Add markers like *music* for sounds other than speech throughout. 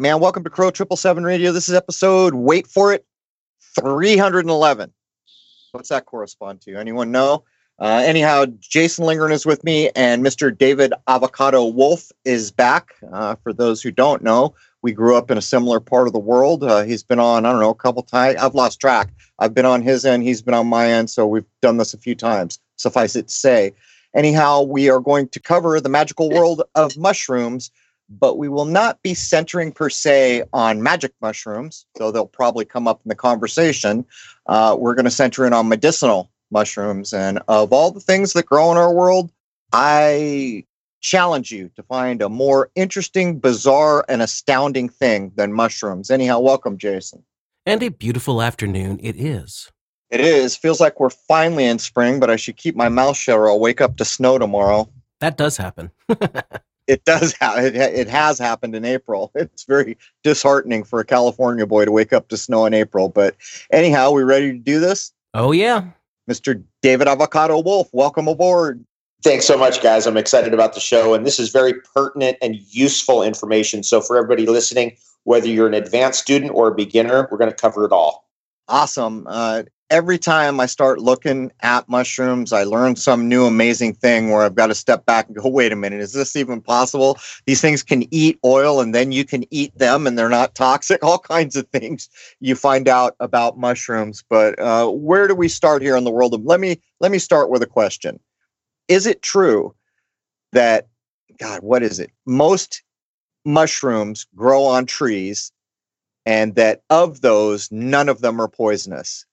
man. Welcome to Crow Triple Seven Radio. This is episode. Wait for it, three hundred and eleven. What's that correspond to? Anyone know? Uh, anyhow, Jason Lingren is with me, and Mr. David Avocado Wolfe is back. Uh, for those who don't know, we grew up in a similar part of the world. Uh, he's been on, I don't know, a couple times. I've lost track. I've been on his end, he's been on my end, so we've done this a few times. Suffice it to say. Anyhow, we are going to cover the magical world of mushrooms, but we will not be centering per se on magic mushrooms, though they'll probably come up in the conversation. Uh, we're going to center in on medicinal mushrooms. And of all the things that grow in our world, I challenge you to find a more interesting, bizarre, and astounding thing than mushrooms. Anyhow, welcome, Jason. And a beautiful afternoon it is. It is. Feels like we're finally in spring, but I should keep my mouth shut or I'll wake up to snow tomorrow. That does happen. *laughs* it does ha- it, it has happened in April. *laughs* It's very disheartening for a California boy to wake up to snow in April. But anyhow, we ready to do this? Oh yeah. Mr. David Avocado Wolfe, welcome aboard. Thanks so much, guys. I'm excited about the show, and this is very pertinent and useful information. So, for everybody listening, whether you're an advanced student or a beginner, we're going to cover it all. Awesome. Uh, every time I start looking at mushrooms, I learn some new amazing thing where I've got to step back and go, wait a minute, is this even possible? These things can eat oil and then you can eat them and they're not toxic. *laughs* All kinds of things you find out about mushrooms. But uh, where do we start here in the world of let me let me start with a question. Is it true that God, what is it? Most mushrooms grow on trees and that of those, none of them are poisonous.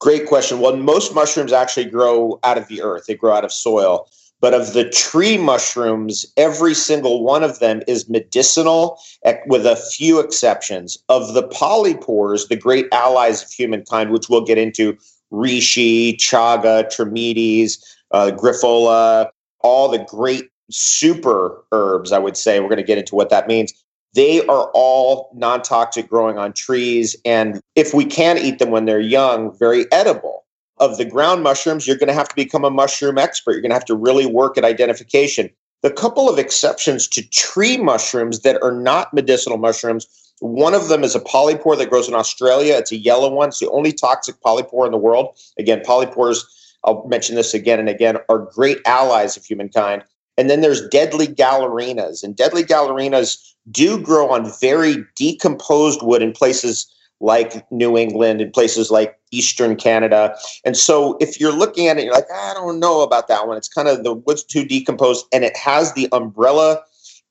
Great question. Well, most mushrooms actually grow out of the earth, they grow out of soil. But of the tree mushrooms, every single one of them is medicinal, with a few exceptions. Of the polypores, the great allies of humankind, which we'll get into, reishi, chaga, trametes, uh, grifola, all the great super herbs, I would say. We're going to get into what that means. They are all non toxic growing on trees. And if we can eat them when they're young, very edible. Of the ground mushrooms, you're going to have to become a mushroom expert. You're going to have to really work at identification. The couple of exceptions to tree mushrooms that are not medicinal mushrooms one of them is a polypore that grows in Australia. It's a yellow one. It's the only toxic polypore in the world. Again, polypores, I'll mention this again and again, are great allies of humankind. And then there's deadly galerinas. And deadly galerinas do grow on very decomposed wood in places like New England and places like Eastern Canada. And so if you're looking at it, you're like, I don't know about that one. It's kind of the wood's too decomposed and it has the umbrella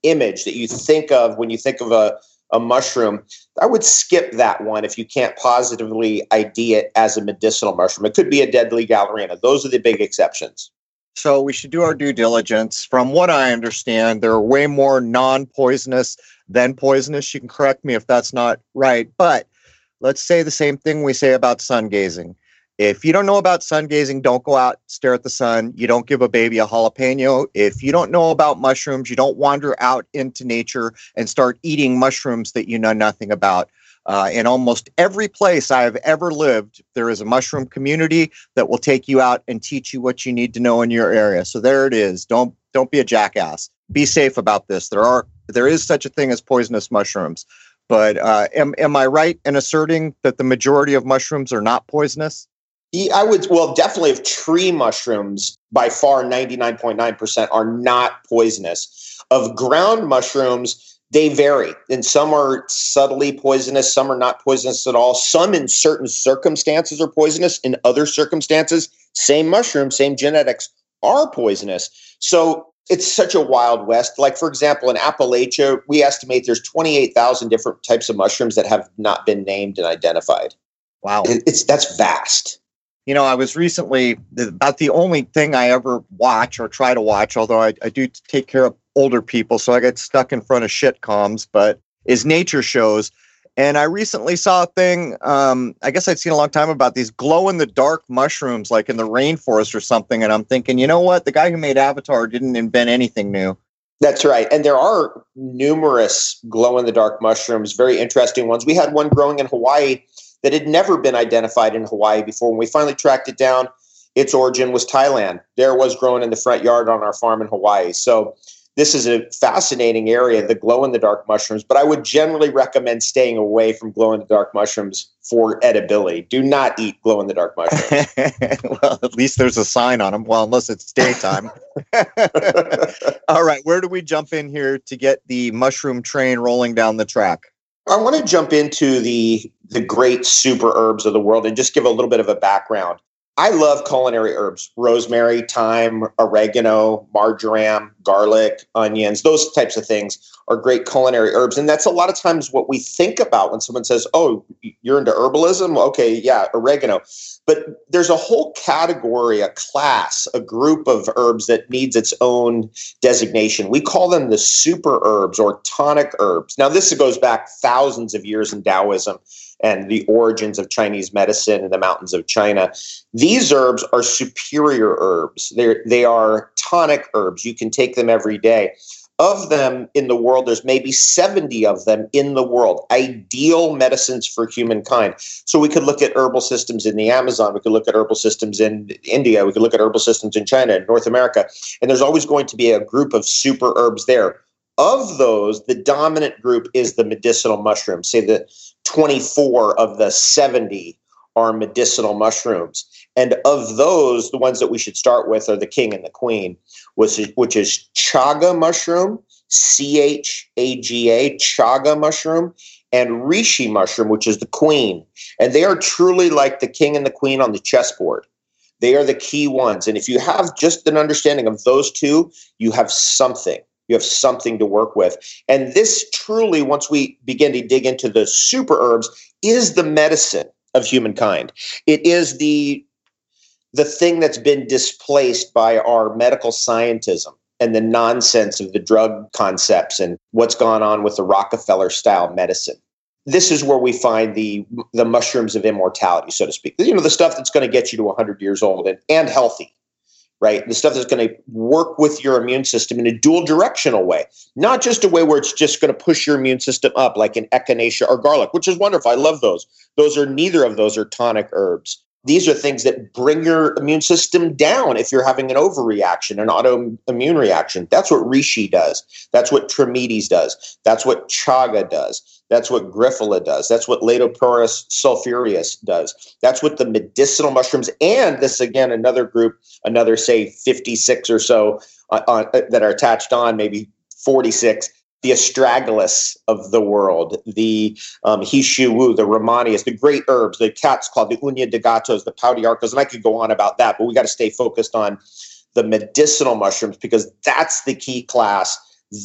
image that you think of when you think of a, a mushroom. I would skip that one if you can't positively ID it as a medicinal mushroom. It could be a deadly galerina. Those are the big exceptions. So we should do our due diligence. From what I understand, there are way more non poisonous than poisonous. You can correct me if that's not right. But let's say the same thing we say about sun gazing. If you don't know about sun gazing, don't go out, stare at the sun. You don't give a baby a jalapeno. If you don't know about mushrooms, you don't wander out into nature and start eating mushrooms that you know nothing about. Uh, in almost every place I have ever lived, there is a mushroom community that will take you out and teach you what you need to know in your area. So there it is. Don't don't be a jackass. Be safe about this. There are there is such a thing as poisonous mushrooms. But uh, am am I right in asserting that the majority of mushrooms are not poisonous? I would well definitely of tree mushrooms by far 99.9% are not poisonous. Of ground mushrooms, they vary and some are subtly poisonous some are not poisonous at all. Some in certain circumstances are poisonous in other circumstances same mushroom same genetics are poisonous. So it's such a wild west. Like for example in appalachia we estimate there's 28000 different types of mushrooms that have not been named and identified. Wow. It's that's vast you know, I was recently about the only thing I ever watch or try to watch, although I, I do take care of older people, so I get stuck in front of shitcoms, but is nature shows. And I recently saw a thing, um, I guess I'd seen a long time about these glow in the dark mushrooms, like in the rainforest or something. And I'm thinking, you know what? The guy who made Avatar didn't invent anything new. That's right. And there are numerous glow in the dark mushrooms, very interesting ones. We had one growing in Hawaii that had never been identified in Hawaii before. When we finally tracked it down, its origin was Thailand. There was growing in the front yard on our farm in Hawaii. So this is a fascinating area, the glow in the dark mushrooms, but I would generally recommend staying away from glow in the dark mushrooms for edibility. Do not eat glow in the dark mushrooms. *laughs* well, at least there's a sign on them. Well, unless it's daytime. *laughs* All right, where do we jump in here to get the mushroom train rolling down the track? I want to jump into the the great super herbs of the world and just give a little bit of a background. I love culinary herbs rosemary, thyme, oregano, marjoram, garlic, onions, those types of things are great culinary herbs. And that's a lot of times what we think about when someone says, Oh, you're into herbalism? Okay, yeah, oregano. But there's a whole category, a class, a group of herbs that needs its own designation. We call them the super herbs or tonic herbs. Now, this goes back thousands of years in Taoism and the origins of Chinese medicine in the mountains of China. These herbs are superior herbs. They're, they are tonic herbs. You can take them every day. Of them in the world, there's maybe 70 of them in the world, ideal medicines for humankind. So we could look at herbal systems in the Amazon, we could look at herbal systems in India, we could look at herbal systems in China, North America, and there's always going to be a group of super herbs there. Of those, the dominant group is the medicinal mushrooms, say the 24 of the 70 are medicinal mushrooms. And of those, the ones that we should start with are the king and the queen, which is, which is chaga mushroom, C H A G A, chaga mushroom, and reishi mushroom, which is the queen. And they are truly like the king and the queen on the chessboard. They are the key ones. And if you have just an understanding of those two, you have something you have something to work with. And this truly, once we begin to dig into the super herbs, is the medicine of humankind. It is the the thing that's been displaced by our medical scientism and the nonsense of the drug concepts and what's gone on with the Rockefeller style medicine. This is where we find the the mushrooms of immortality, so to speak. You know, the stuff that's going to get you to 100 years old and, and healthy right? The stuff that's going to work with your immune system in a dual directional way, not just a way where it's just going to push your immune system up, like an echinacea or garlic, which is wonderful. I love those. Those are neither of those are tonic herbs. These are things that bring your immune system down if you're having an overreaction, an autoimmune reaction. That's what reishi does. That's what trametes does. That's what chaga does. That's what Grifola does. That's what Laetiporus sulphureus does. That's what the medicinal mushrooms and this again another group, another say 56 or so uh, uh, that are attached on, maybe 46 the astragalus of the world, the um, hishu the rehmannias, the great herbs, the cat's claw, the uña de gatos, the pau and I could go on about that, but we got to stay focused on the medicinal mushrooms because that's the key class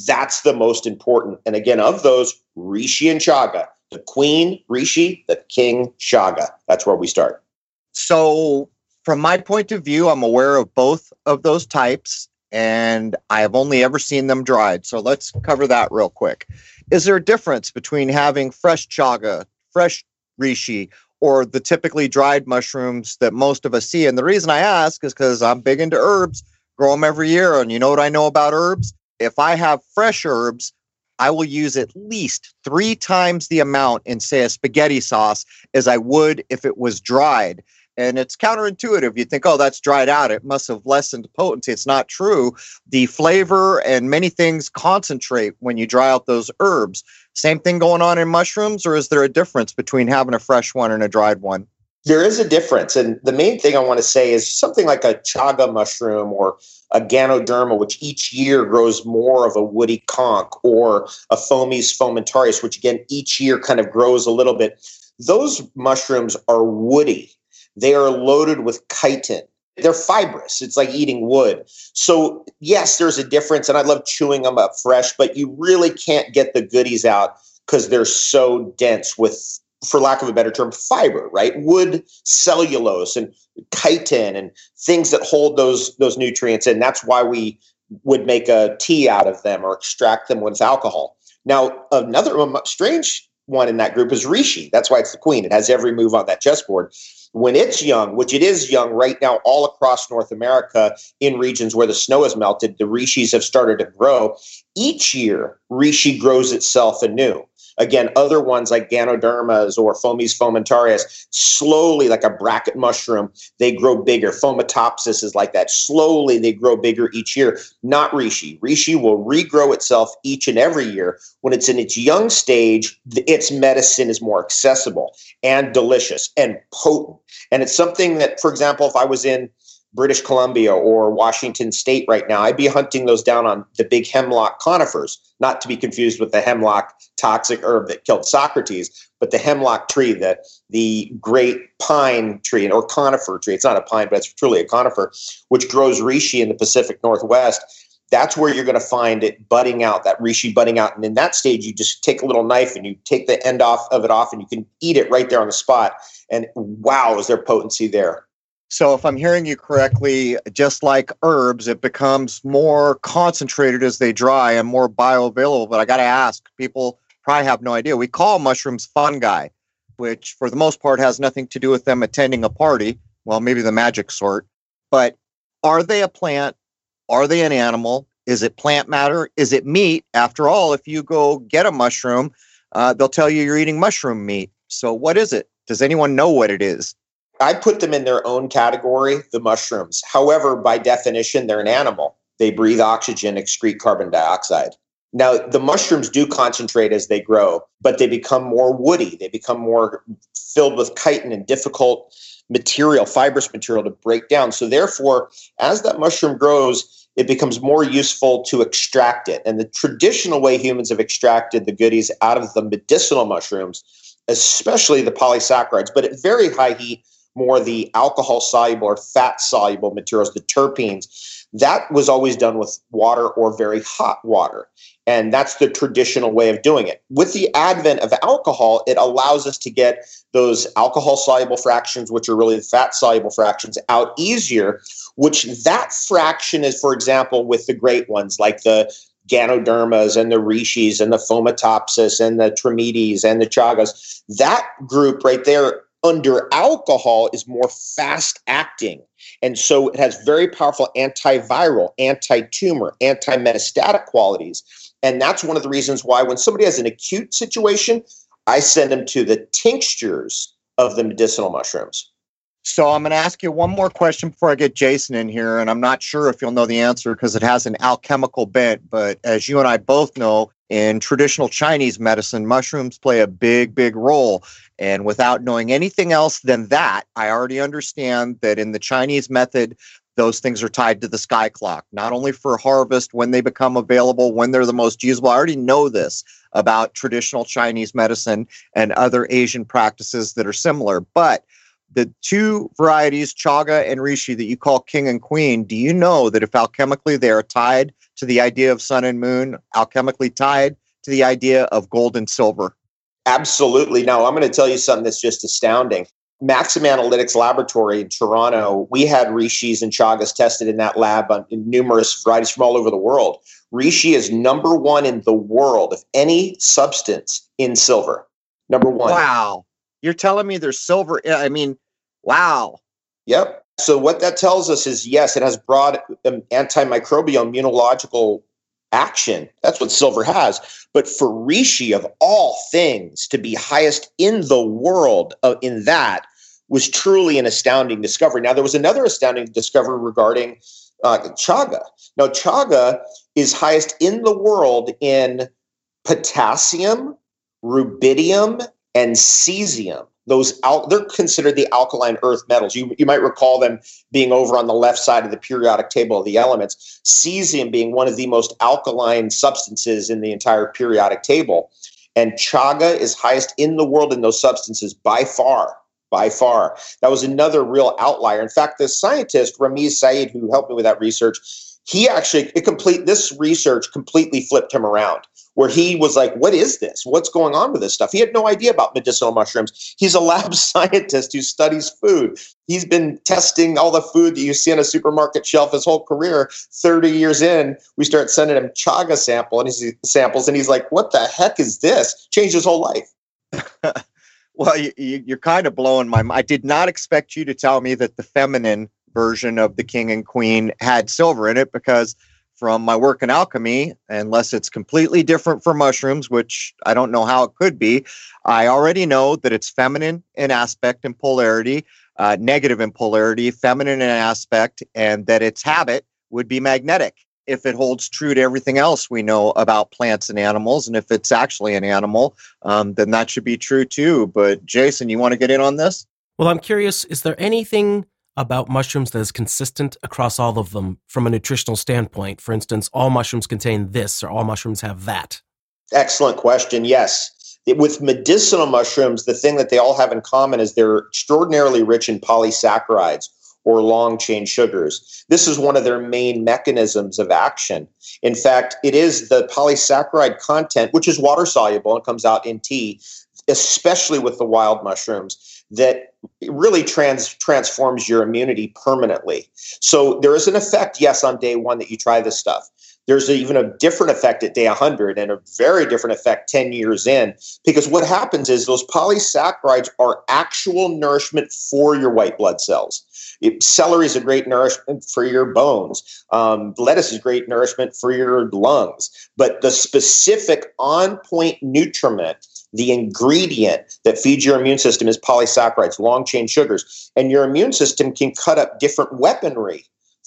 that's the most important. And again, of those, Reishi and Chaga, the queen, Reishi, the king, Chaga. That's where we start. So, from my point of view, I'm aware of both of those types and I have only ever seen them dried. So, let's cover that real quick. Is there a difference between having fresh chaga, fresh reishi, or the typically dried mushrooms that most of us see? And the reason I ask is because I'm big into herbs, grow them every year. And you know what I know about herbs? if I have fresh herbs, I will use at least three times the amount in, say, a spaghetti sauce as I would if it was dried. And it's counterintuitive. You think, oh, that's dried out. It must have lessened potency. It's not true. The flavor and many things concentrate when you dry out those herbs. Same thing going on in mushrooms, or is there a difference between having a fresh one and a dried one? There is a difference. And the main thing I want to say is something like a chaga mushroom or a Ganoderma, which each year grows more of a woody conch, or a Fomes fomentarius, which again each year kind of grows a little bit. Those mushrooms are woody. They are loaded with chitin. They're fibrous. It's like eating wood. So, yes, there's a difference, and I love chewing them up fresh, but you really can't get the goodies out because they're so dense with for lack of a better term, fiber, right? Wood, cellulose, and chitin, and things that hold those those nutrients in. That's why we would make a tea out of them or extract them with alcohol. Now, another um, strange one in that group is Reishi. That's why it's the queen. It has every move on that chessboard. When it's young, which it is young right now, all across North America, in regions where the snow has melted, the reishis have started to grow. Each year, Reishi grows itself anew. Again, other ones like Ganodermas or Fomes fomentarius, slowly, like a bracket mushroom, they grow bigger. Fomitopsis is like that. Slowly, they grow bigger each year. Not reishi. Reishi will regrow itself each and every year. When it's in its young stage, its medicine is more accessible and delicious and potent. And it's something that, for example, if I was in British Columbia or Washington State right now, I'd be hunting those down on the big hemlock conifers, not to be confused with the hemlock toxic herb that killed Socrates, but the hemlock tree, the, the great pine tree or conifer tree. It's not a pine, but it's truly a conifer, which grows reishi in the Pacific Northwest. That's where you're going to find it budding out, that reishi budding out. And in that stage, you just take a little knife and you take the end off of it off and you can eat it right there on the spot. And wow, is there potency there. So, if I'm hearing you correctly, just like herbs, it becomes more concentrated as they dry and more bioavailable. But I got to ask, people probably have no idea. We call mushrooms fungi, which for the most part has nothing to do with them attending a party. Well, maybe the magic sort. But are they a plant? Are they an animal? Is it plant matter? Is it meat? After all, if you go get a mushroom, uh, they'll tell you you're eating mushroom meat. So, what is it? Does anyone know what it is? I put them in their own category, the mushrooms. However, by definition, they're an animal. They breathe oxygen, excrete carbon dioxide. Now, the mushrooms do concentrate as they grow, but they become more woody. They become more filled with chitin and difficult material, fibrous material to break down. So, therefore, as that mushroom grows, it becomes more useful to extract it. And the traditional way humans have extracted the goodies out of the medicinal mushrooms, especially the polysaccharides, but at very high heat, more the alcohol soluble or fat soluble materials, the terpenes. That was always done with water or very hot water. And that's the traditional way of doing it. With the advent of alcohol, it allows us to get those alcohol soluble fractions, which are really the fat soluble fractions, out easier, which that fraction is, for example, with the great ones like the Ganodermas and the Reishis and the Fomitopsis and the Trametes and the Chagas. That group right there under alcohol is more fast acting. And so it has very powerful antiviral, anti tumor, anti metastatic qualities. And that's one of the reasons why when somebody has an acute situation, I send them to the tinctures of the medicinal mushrooms. So I'm going to ask you one more question before I get Jason in here, and I'm not sure if you'll know the answer because it has an alchemical bent. But as you and I both know, in traditional Chinese medicine, mushrooms play a big, big role. And without knowing anything else than that, I already understand that in the Chinese method, those things are tied to the sky clock, not only for harvest, when they become available, when they're the most usable. I already know this about traditional Chinese medicine and other Asian practices that are similar. But the two varieties, chaga and reishi, that you call king and queen, do you know that if alchemically they are tied to the idea of sun and moon, alchemically tied to the idea of gold and silver? Absolutely. Now, I'm going to tell you something that's just astounding. Maxxam Analytics Laboratory in Toronto, we had Reishis and Chagas tested in that lab on, in numerous varieties from all over the world. Reishi is number one in the world of any substance in silver. Number one. Wow. You're telling me there's silver. I mean, wow. Yep. So what that tells us is yes, it has broad um, antimicrobial immunological action. That's what silver has. But for Reishi, of all things, to be highest in the world uh, in that was truly an astounding discovery. Now, there was another astounding discovery regarding uh, chaga. Now, chaga is highest in the world in potassium, rubidium, and cesium those al- they're considered the alkaline earth metals. You, you might recall them being over on the left side of the periodic table of the elements. Cesium being one of the most alkaline substances in the entire periodic table. And chaga is highest in the world in those substances by far. By far. That was another real outlier. In fact, the scientist, Ramiz Saeed, who helped me with that research, he actually it complete this research completely flipped him around where he was like what is this? What's going on with this stuff? He had no idea about medicinal mushrooms. He's a *laughs* lab scientist who studies food. He's been testing all the food that you see on a supermarket shelf his whole career. 30 years in we start sending him chaga sample and he's samples and he's like what the heck is this? Changed his whole life. *laughs* Well you, you're kind of blowing my mind i did not expect you to tell me that the feminine version of the king and queen had silver in it because from my work in alchemy, unless it's completely different for mushrooms, which I don't know how it could be. I already know that it's feminine in aspect and polarity, uh, negative in polarity, feminine in aspect, and that its habit would be magnetic if it holds true to everything else we know about plants and animals. And if it's actually an animal, um, then that should be true too. But Jason, you want to get in on this? Well, I'm curious is there anything about mushrooms that is consistent across all of them from a nutritional standpoint? For instance, all mushrooms contain this or all mushrooms have that? Excellent question. Yes. With medicinal mushrooms, the thing that they all have in common is they're extraordinarily rich in polysaccharides or long chain sugars. This is one of their main mechanisms of action. In fact, it is the polysaccharide content, which is water soluble and comes out in tea, especially with the wild mushrooms, that really trans- transforms your immunity permanently. So there is an effect, yes, on day one that you try this stuff. There's even a different effect at day 100 and a very different effect 10 years in because what happens is those polysaccharides are actual nourishment for your white blood cells. It, celery is a great nourishment for your bones. Um, lettuce is great nourishment for your lungs. But the specific on point nutriment, the ingredient that feeds your immune system is polysaccharides, long chain sugars. And your immune system can cut up different weaponry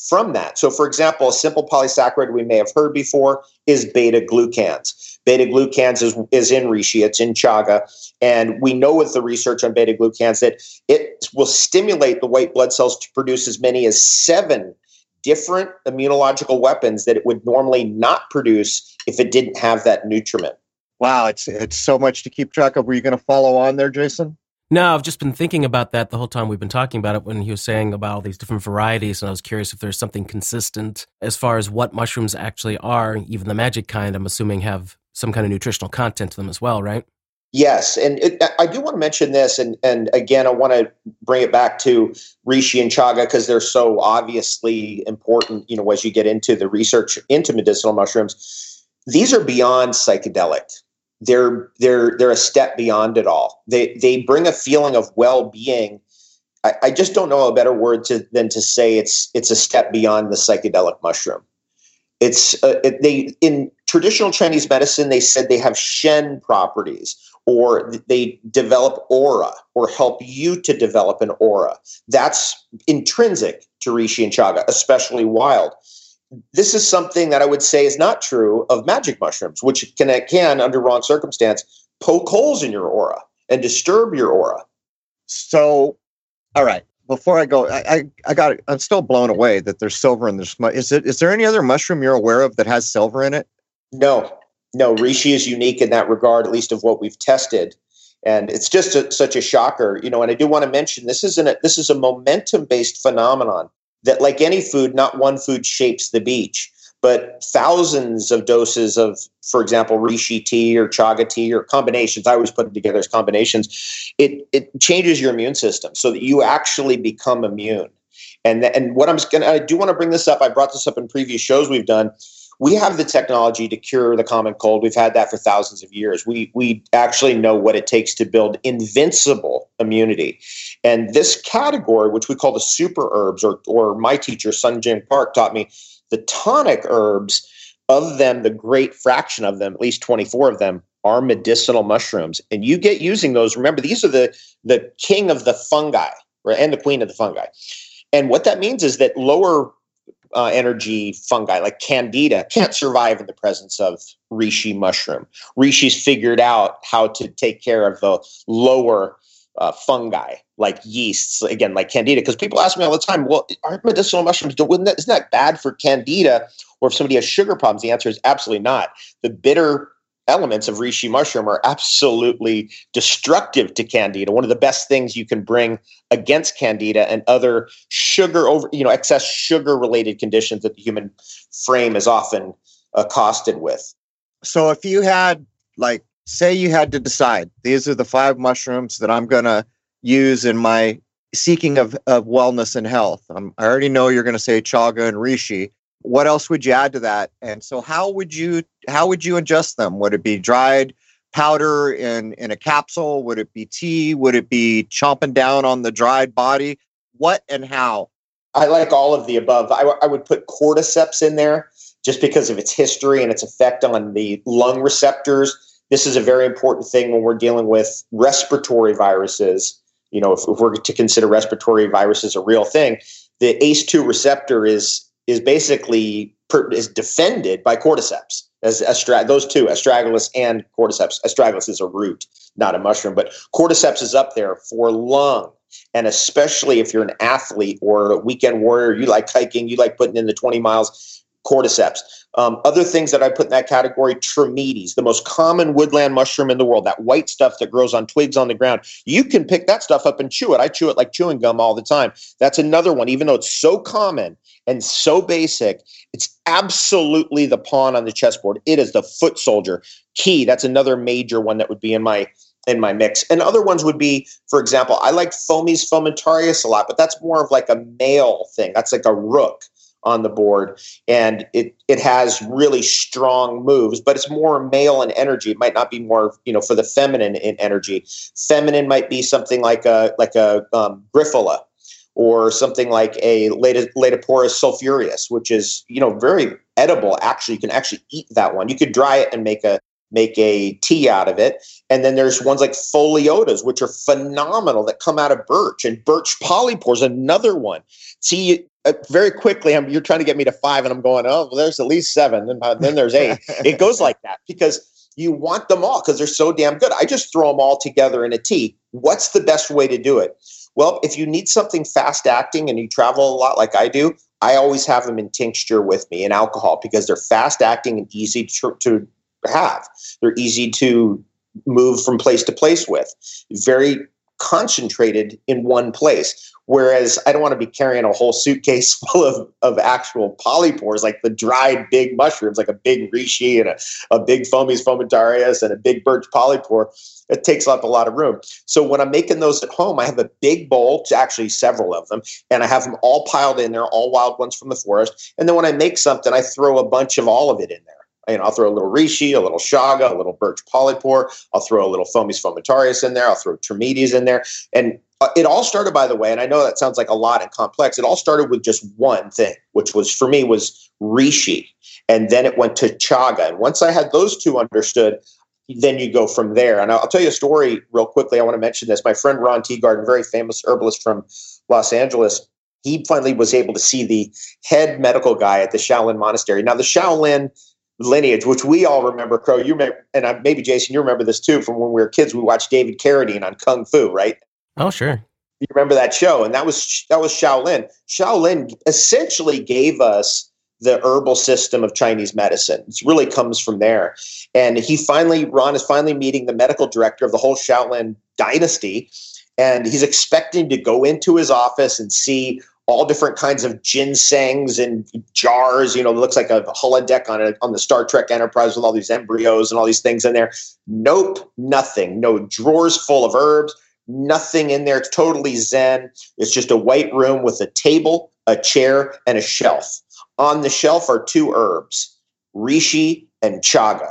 from that. So, for example, a simple polysaccharide we may have heard before is beta glucans. Beta glucans is, is in reishi, it's in chaga. And we know with the research on beta glucans that it will stimulate the white blood cells to produce as many as seven different immunological weapons that it would normally not produce if it didn't have that nutriment. Wow, it's it's so much to keep track of. Were you going to follow on there, Jason? No, I've just been thinking about that the whole time we've been talking about it when he was saying about all these different varieties. And I was curious if there's something consistent as far as what mushrooms actually are, even the magic kind, I'm assuming have some kind of nutritional content to them as well, right? Yes, and it, I do want to mention this, and and again, I want to bring it back to reishi and chaga because they're so obviously important. You know, as you get into the research into medicinal mushrooms, these are beyond psychedelic they're they're they're a step beyond it all. They they bring a feeling of well being. I, I, just don't know a better word to, than to say it's it's a step beyond the psychedelic mushroom. It's uh, it, they in traditional Chinese medicine they said they have Shen properties or they develop aura or help you to develop an aura. That's intrinsic to Reishi and Chaga, especially wild this is something that I would say is not true of magic mushrooms, which can, can under wrong circumstance, poke holes in your aura and disturb your aura. So, all right. Before I go, I, I, I got. I'm still blown away that there's silver in this. Is it? Is there any other mushroom you're aware of that has silver in it? No, no. Reishi is unique in that regard, at least of what we've tested, and it's just a, such a shocker, you know. And I do want to mention this isn't a, this is a momentum based phenomenon that, like any food, not one food shapes the beach, but thousands of doses of, for example, reishi tea or chaga tea or combinations. I always put them together as combinations. It it changes your immune system so that you actually become immune. And and what I'm going to I do want to bring this up. I brought this up in previous shows we've done we have the technology to cure the common cold. We've had that for thousands of years. We we actually know what it takes to build invincible immunity. And this category, which we call the super herbs, or or my teacher Sun Jin Park taught me, the tonic herbs. Of them, the great fraction of them, at least 24 of them, are medicinal mushrooms. And you get using those. Remember, these are the the king of the fungi, right, and the queen of the fungi. And what that means is that lower uh, energy fungi like candida can't survive in the presence of reishi mushroom. Reishi's figured out how to take care of the lower uh, fungi like yeasts, again, like candida. Because people ask me all the time, well, aren't medicinal mushrooms, wouldn't that, isn't that bad for candida? Or if somebody has sugar problems, the answer is absolutely not. The bitter elements of reishi mushroom are absolutely destructive to candida. One of the best things you can bring against candida and other sugar over, you know, excess sugar related conditions that the human frame is often accosted with. So if you had like say you had to decide these are the five mushrooms that I'm going to use in my seeking of, of wellness and health. Um, I already know you're going to say chaga and reishi what else would you add to that? And so how would you how would you ingest them? Would it be dried powder in in a capsule? Would it be tea? Would it be chomping down on the dried body? What and how? I like all of the above. I, I would put cordyceps in there just because of its history and its effect on the lung receptors. This is a very important thing when we're dealing with respiratory viruses. You know, if, if we're to consider respiratory viruses a real thing, the ACE2 receptor is is basically per, is defended by cordyceps as astra- those two astragalus and cordyceps. Astragalus is a root not a mushroom but cordyceps is up there for lung. And especially if you're an athlete or a weekend warrior you like hiking you like putting in the 20 miles cordyceps um, other things that i put in that category trametes the most common woodland mushroom in the world that white stuff that grows on twigs on the ground you can pick that stuff up and chew it i chew it like chewing gum all the time that's another one even though it's so common and so basic. It's absolutely the pawn on the chessboard. It is the foot soldier. Key, that's another major one that would be in my in my mix. And other ones would be, for example, I like Fomes fomentarius a lot, but that's more of like a male thing. That's like a rook on the board. And it it has really strong moves, but it's more male in energy. It might not be more, you know, for the feminine in energy. Feminine might be something like a like a um, Grifola or something like a Laetiporus sulphureus, which is you know very edible. Actually, you can actually eat that one. You could dry it and make a make a tea out of it. And then there's ones like pholiotas, which are phenomenal that come out of birch. And birch polypores, another one. See, very quickly, I'm, you're trying to get me to five, and I'm going, oh, well, there's at least seven. Then, uh, then there's eight. *laughs* it goes like that because you want them all because they're so damn good. I just throw them all together in a tea. What's the best way to do it? Well, if you need something fast acting and you travel a lot like I do, I always have them in tincture with me in alcohol because they're fast acting and easy to, to have. They're easy to move from place to place with. Very concentrated in one place. Whereas I don't want to be carrying a whole suitcase *laughs* full of, of actual polypores, like the dried big mushrooms, like a big reishi and a, a big Fomes fomentarius and a big birch polypore. It takes up a lot of room. So when I'm making those at home, I have a big bowl, actually several of them, and I have them all piled in there, all wild ones from the forest. And then when I make something, I throw a bunch of all of it in there you know, I'll throw a little reishi, a little chaga, a little birch polypore. I'll throw a little Fomes fomentarius in there. I'll throw trametes in there. And uh, it all started, by the way, and I know that sounds like a lot and complex. It all started with just one thing, which was for me was reishi, and then it went to chaga. And once I had those two understood, then you go from there. And I'll, I'll tell you a story real quickly. I want to mention this. My friend Ron Teeguarden, very famous herbalist from Los Angeles, he finally was able to see the head medical guy at the Shaolin Monastery. Now, the Shaolin lineage, which we all remember, Crow. You remember, and I, maybe Jason, you remember this too from when we were kids. We watched David Carradine on Kung Fu, right? Oh, sure. You remember that show, and that was that was Shaolin. Shaolin essentially gave us the herbal system of Chinese medicine. It really comes from there. And he finally, Ron is finally meeting the medical director of the whole Shaolin dynasty. And he's expecting to go into his office and see all different kinds of ginsengs and jars. You know, it looks like a holodeck on a, on the Star Trek Enterprise with all these embryos and all these things in there. Nope, nothing. No drawers full of herbs nothing in there. It's totally zen. It's just a white room with a table, a chair, and a shelf. On the shelf are two herbs, reishi and chaga.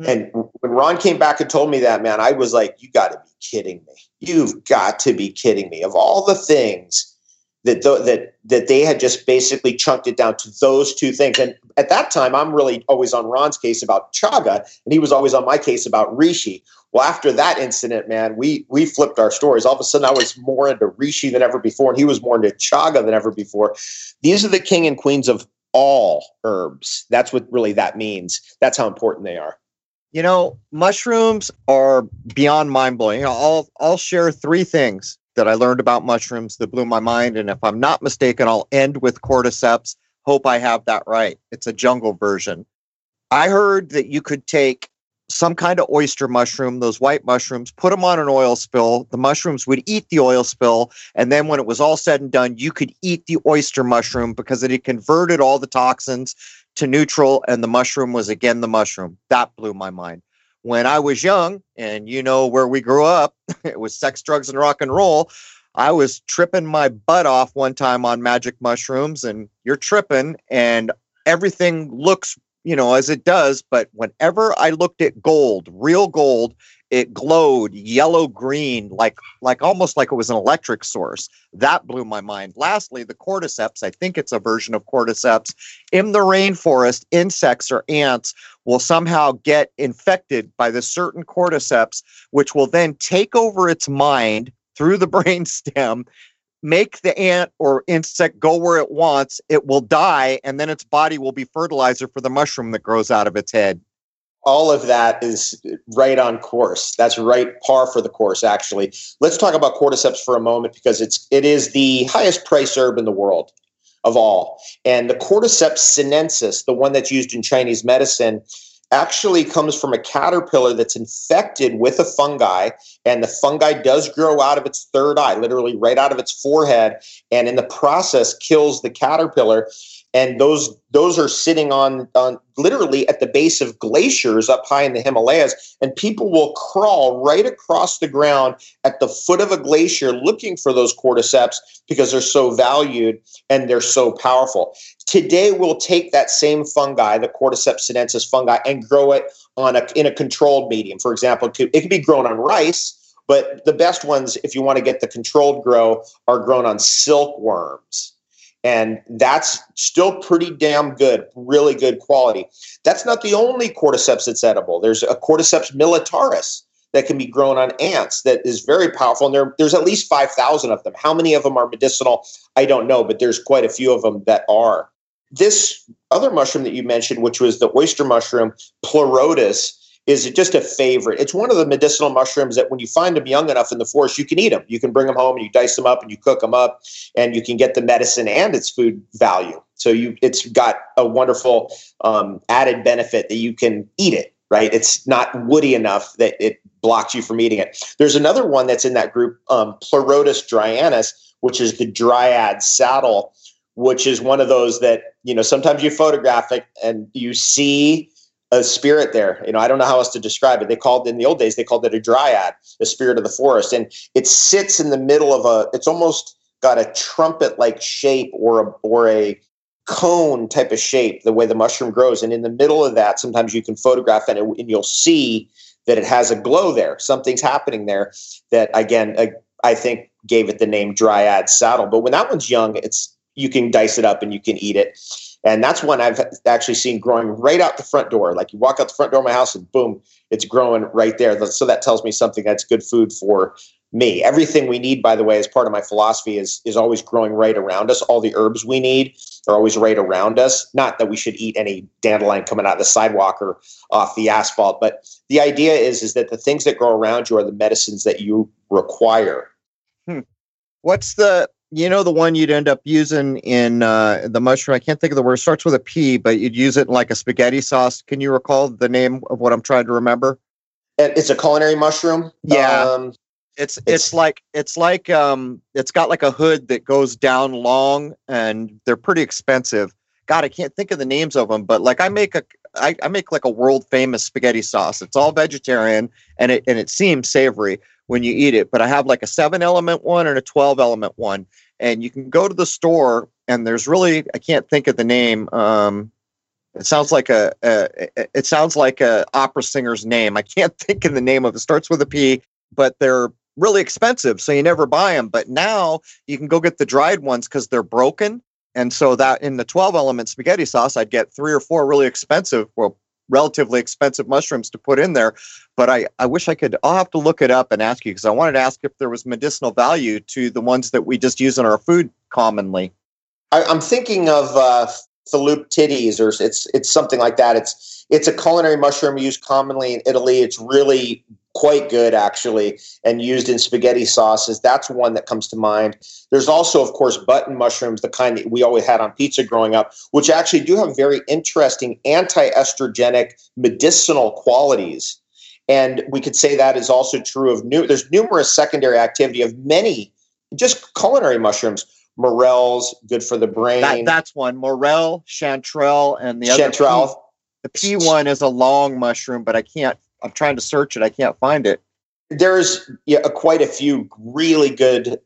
Mm. And when Ron came back and told me that, man, I was like, you got to be kidding me. You've got to be kidding me. Of all the things that th- that that they had just basically chunked it down to those two things. And at that time, I'm really always on Ron's case about chaga, and he was always on my case about reishi. Well, after that incident, man, we we flipped our stories. All of a sudden, I was more into reishi than ever before, and he was more into chaga than ever before. These are the king and queens of all herbs. That's what really that means. That's how important they are. You know, mushrooms are beyond mind blowing. You know, I'll I'll share three things that I learned about mushrooms that blew my mind. And if I'm not mistaken, I'll end with cordyceps. Hope I have that right. It's a jungle version. I heard that you could take some kind of oyster mushroom, those white mushrooms, put them on an oil spill. The mushrooms would eat the oil spill. And then when it was all said and done, you could eat the oyster mushroom because it had converted all the toxins to neutral and the mushroom was again the mushroom. That blew my mind when I was young, and you know where we grew up, *laughs* it was sex, drugs, and rock and roll. I was tripping my butt off one time on magic mushrooms, and you're tripping, and everything looks you know, as it does. But whenever I looked at gold, real gold, it glowed yellow green like like almost like it was an electric source that blew my mind lastly the cordyceps i think it's a version of cordyceps in the rainforest insects or ants will somehow get infected by the certain cordyceps which will then take over its mind through the *laughs* brain stem make the ant or insect go where it wants it will die and then its body will be fertilizer for the mushroom that grows out of its head all of that is right on course. That's right par for the course, actually. Let's talk about cordyceps for a moment because it's it is the highest priced herb in the world of all. And the cordyceps sinensis, the one that's used in Chinese medicine, actually comes from a caterpillar that's infected with a fungi and the fungi does grow out of its third eye literally right out of its forehead and in the process kills the caterpillar and those those are sitting on on literally at the base of glaciers up high in the Himalayas. And people will crawl right across the ground at the foot of a glacier looking for those cordyceps because they're so valued and they're so powerful. Today we'll take that same fungi the cordyceps sinensis fungi and grow it on a in a controlled medium. For example it could, it could be grown on rice but the best ones if you want to get the controlled grow are grown on silkworms and that's still pretty damn good, really good quality. That's not the only cordyceps that's edible. There's a cordyceps militaris that can be grown on ants that is very powerful. And there, there's at least 5,000 of them. How many of them are medicinal? I don't know, but there's quite a few of them that are. This other mushroom that you mentioned, which was the oyster mushroom, pleurotus, is it just a favorite. It's one of the medicinal mushrooms that when you find them young enough in the forest, you can eat them. You can bring them home and you dice them up and you cook them up, and you can get the medicine and its food value. So you, it's got a wonderful um, added benefit that you can eat it. Right? It's not woody enough that it blocks you from eating it. There's another one that's in that group, um, Pleurotus dryinus, which is the dryad saddle, which is one of those that you know sometimes you photograph it and you see a spirit there. You know, I don't know how else to describe it. They called in the old days they called it a dryad, a spirit of the forest, and it sits in the middle of a. It's almost got a trumpet like shape or a or a cone type of shape the way the mushroom grows and in the middle of that sometimes you can photograph it and you'll see that it has a glow there something's happening there that again I, i think gave it the name dryad saddle but when that one's young it's you can dice it up and you can eat it and that's one I've actually seen growing right out the front door. Like you walk out the front door of my house and boom, it's growing right there. So that tells me something that's good food for me. Everything we need, by the way, as part of my philosophy is is always growing right around us. All the herbs we need are always right around us. Not that we should eat any dandelion coming out of the sidewalk or off the asphalt, but the idea is is that the things that grow around you are the medicines that you require. Hmm. What's the you know the one you'd end up using in uh, the mushroom. I can't think of the word. It starts with a P, but you'd use it in like a spaghetti sauce. Can you recall the name of what I'm trying to remember? It's a culinary mushroom. Yeah. Um, it's, it's, it's like it's like um it's got like a hood that goes down long and they're pretty expensive. God, I can't think of the names of them, but like I make a I, I make like a world famous spaghetti sauce. It's all vegetarian and it and it seems savory when you eat it. But I have like a seven element one and a 12 element one. And you can go to the store and there's really, I can't think of the name. Um, it sounds like a, a, it sounds like a opera singer's name. I can't *laughs* think of the name of it. Starts with a P, but they're really expensive, so you never buy them. But now you can go get the dried ones because they're broken. And so that in the 12 element spaghetti sauce, I'd get three or four really expensive, well, relatively expensive mushrooms to put in there. But I, I wish I could, I'll have to look it up and ask you because I wanted to ask if there was medicinal value to the ones that we just use in our food commonly. I, am thinking of uh, Philoptides, or it's it's something like that. It's it's a culinary mushroom used commonly in Italy. It's really quite good actually and used in spaghetti sauces. That's one that comes to mind. There's also of course button mushrooms the kind that we always had on pizza growing up which actually do have very interesting anti-estrogenic medicinal qualities. And we could say that is also true of new there's numerous secondary activity of many just culinary mushrooms. Morels good for the brain. That, that's one. Morel chanterelle and the chanterelle. Other the P one is a long mushroom, but I can't I'm trying to search it. I can't find it. There's yeah, quite a few really good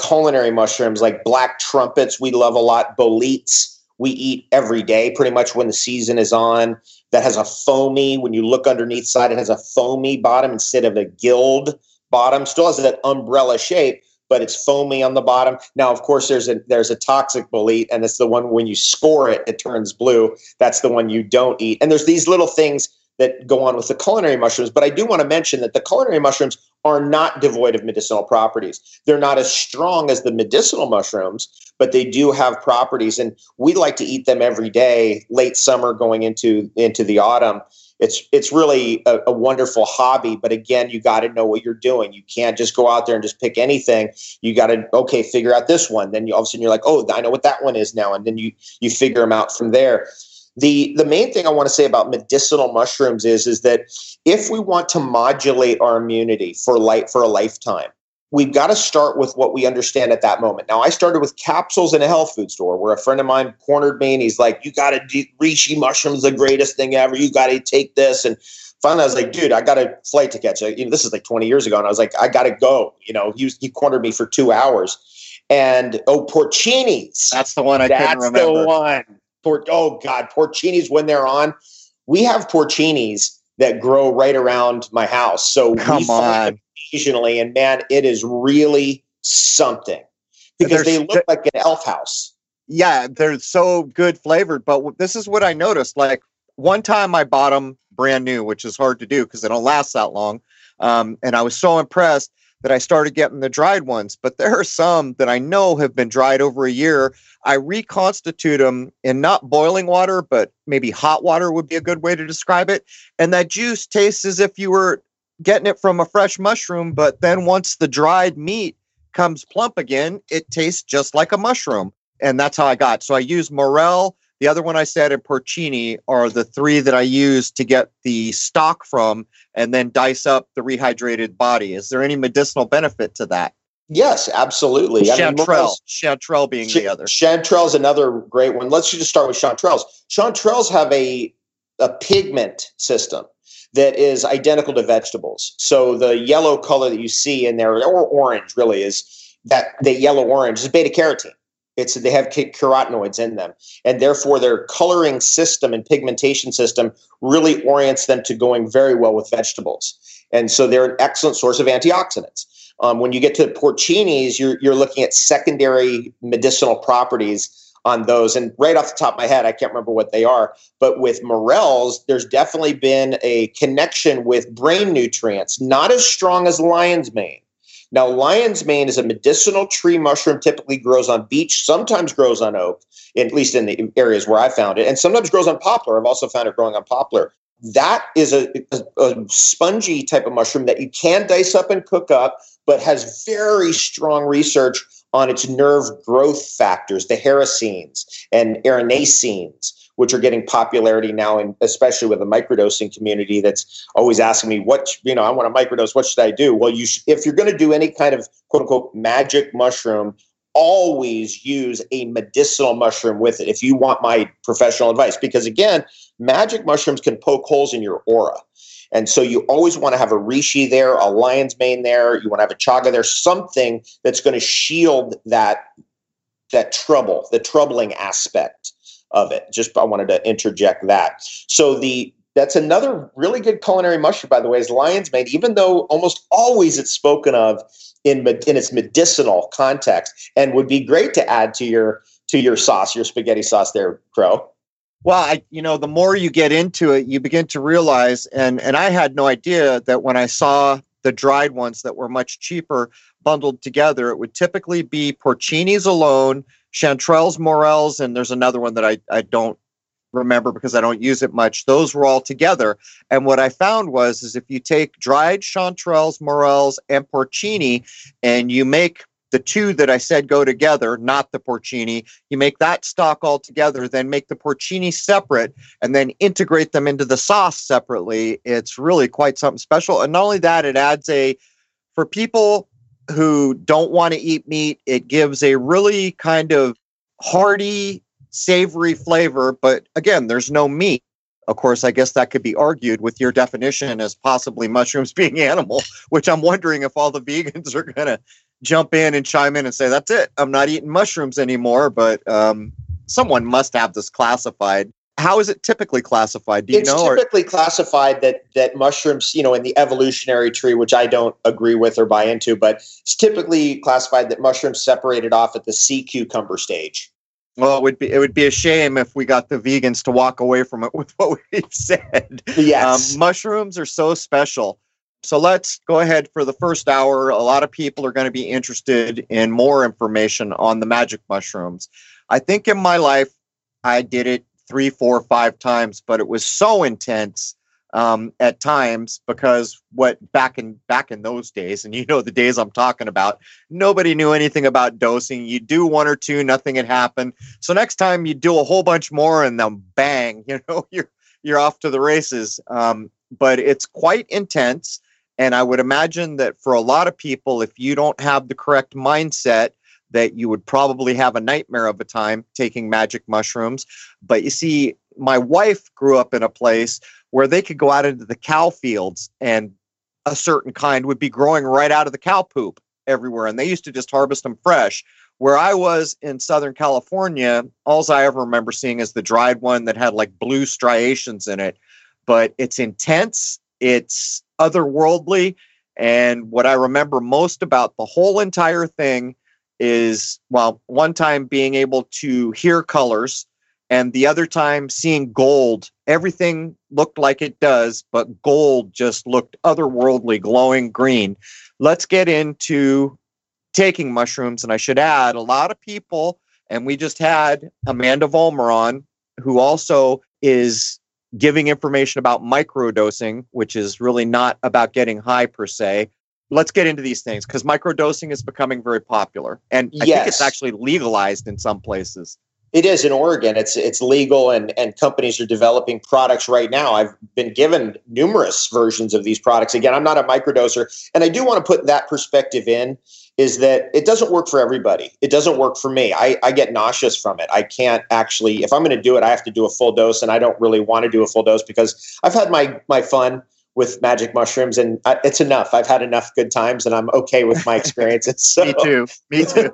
culinary mushrooms like black trumpets. We love a lot. Boletes, we eat every day, pretty much when the season is on. That has a foamy. When you look underneath side, it has a foamy bottom instead of a gilled bottom. Still has that umbrella shape, but it's foamy on the bottom. Now, of course, there's a there's a toxic bolete, and it's the one when you score it, it turns blue. That's the one you don't eat. And there's these little things that go on with the culinary mushrooms. But I do want to mention that the culinary mushrooms are not devoid of medicinal properties. They're not as strong as the medicinal mushrooms, but they do have properties. And we like to eat them every day, late summer going into into the autumn. It's it's really a, a wonderful hobby, but again, you got to know what you're doing. You can't just go out there and just pick anything. You got to okay, figure out this one. Then you, all of a sudden you're like, oh, I know what that one is now, and then you you figure them out from there the the main thing I want to say about medicinal mushrooms is is that if we want to modulate our immunity for light for a lifetime, we've got to start with what we understand at that moment. Now, I started with capsules in a health food store where a friend of mine cornered me and he's like, "You got to do reishi mushrooms, the greatest thing ever. You got to take this." And finally, I was like, "Dude, I got a flight to catch." You know, this is like 20 years ago, and I was like, "I got to go." You know, he was, he cornered me for two hours. And oh, porcinis. That's the one I That's couldn't remember. the one por- oh god, porcinis when they're on. We have porcinis that grow right around my house, so Come we on. them occasionally, and man, it is really something because they look like an elf house. yeah, they're so good flavored. But this is what I noticed. Like one time I bought them brand new, which is hard to do because they don't last that long. Um, and I was so impressed that I started getting the dried ones. But there are some that I know have been dried over a year. I reconstitute them in not boiling water, but maybe hot water would be a good way to describe it. And that juice tastes as if you were getting it from a fresh mushroom. But then once the dried meat comes plump again, it tastes just like a mushroom and that's how I got. So I use Morel. The other one I said and Porcini are the three that I use to get the stock from, and then dice up the rehydrated body. Is there any medicinal benefit to that? Yes, absolutely. I mean, Chanterelle, Chanterelle being Ch- the other. Chanterelle's another great one. Let's just start with chanterelles. Chanterelles have a a pigment system that is identical to vegetables. So the yellow color that you see in there, or orange, really is that the yellow orange is beta carotene. It's they have carotenoids in them, and therefore their coloring system and pigmentation system really orients them to going very well with vegetables. And so they're an excellent source of antioxidants. Um, when you get to porcinis, you're you're looking at secondary medicinal properties on those. And right off the top of my head, I can't remember what they are. But with morels, there's definitely been a connection with brain nutrients, not as strong as lion's mane. Now, lion's mane is a medicinal tree mushroom, typically grows on beech, sometimes grows on oak, at least in the areas where I found it, and sometimes grows on poplar. I've also found it growing on poplar. That is a, a, a spongy type of mushroom that you can dice up and cook up, but has very strong research on its nerve growth factors, the hericines and erinacines, which are getting popularity now, and especially with the microdosing community that's always asking me, what, you know, I want to microdose, what should I do? Well, you sh- if you're going to do any kind of quote unquote magic mushroom, always use a medicinal mushroom with it if you want my professional advice. Because again, magic mushrooms can poke holes in your aura. And so you always want to have a reishi there, a lion's mane there. You want to have a chaga there, something that's going to shield that that trouble, the troubling aspect of it. Just I wanted to interject that. So the that's another really good culinary mushroom, by the way, is lion's mane. Even though almost always it's spoken of in in its medicinal context, and would be great to add to your to your sauce, your spaghetti sauce there, Crow. Well, I, you know, the more you get into it, you begin to realize, and and I had no idea that when I saw the dried ones that were much cheaper bundled together, it would typically be porcinis alone, chanterelles, morels, and there's another one that I I don't remember because I don't use it much. Those were all together, and what I found was is if you take dried chanterelles, morels, and porcini, and you make the two that I said go together, not the porcini, you make that stock all together, then make the porcini separate, and then integrate them into the sauce separately. It's really quite something special. And not only that, it adds a, for people who don't want to eat meat, it gives a really kind of hearty, savory flavor. But again, there's no meat. Of course, I guess that could be argued with your definition as possibly mushrooms *laughs* being animal, which I'm wondering if all the vegans are going to jump in and chime in and say, that's it. I'm not eating mushrooms anymore. But um, someone must have this classified. How is it typically classified? Do you it's know? It's typically classified that that mushrooms, you know, in the evolutionary tree, which I don't agree with or buy into, but it's typically classified that mushrooms separated off at the sea cucumber stage. Well, it would be it would be a shame if we got the vegans to walk away from it *laughs* with what we've said. Yes, um, mushrooms are so special. So let's go ahead for the first hour. A lot of people are going to be interested in more information on the magic mushrooms. I think in my life, I did it three, four, five times, but it was so intense um, at times because what back in back in those days, and you know the days I'm talking about, nobody knew anything about dosing. You do one or two, nothing had happened. So next time you do a whole bunch more, and then bang, *laughs* you know you're you're off to the races. Um, but it's quite intense, and I would imagine that for a lot of people, if you don't have the correct mindset that you would probably have a nightmare of a time taking magic mushrooms. But you see, my wife grew up in a place where they could go out into the cow fields and a certain kind would be growing right out of the cow poop everywhere. And they used to just harvest them fresh. Where I was in Southern California, all I ever remember seeing is the dried one that had like blue striations in it. But it's intense, it's otherworldly. And what I remember most about the whole entire thing is well, one time being able to hear colors, and the other time seeing gold. Everything looked like it does, but gold just looked otherworldly, glowing green. Let's get into taking mushrooms. And I should add, a lot of people, and we just had Amanda Vollmer on, who also is giving information about microdosing, which is really not about getting high per se, let's get into these things because microdosing is becoming very popular and i Yes. think it's actually legalized in some places it is in Oregon. It's it's legal, and and companies are developing products right now. I've been given numerous versions of these products. Again, I'm not a microdoser, and I do want to put that perspective in. Is that it doesn't work for everybody. It doesn't work for me. I, I get nauseous from it. I can't actually, if I'm going to do it, I have to do a full dose, and I don't really want to do a full dose because I've had my my fun with magic mushrooms, and I, it's enough. I've had enough good times, and I'm okay with my experiences. *laughs* So, me too. Me too.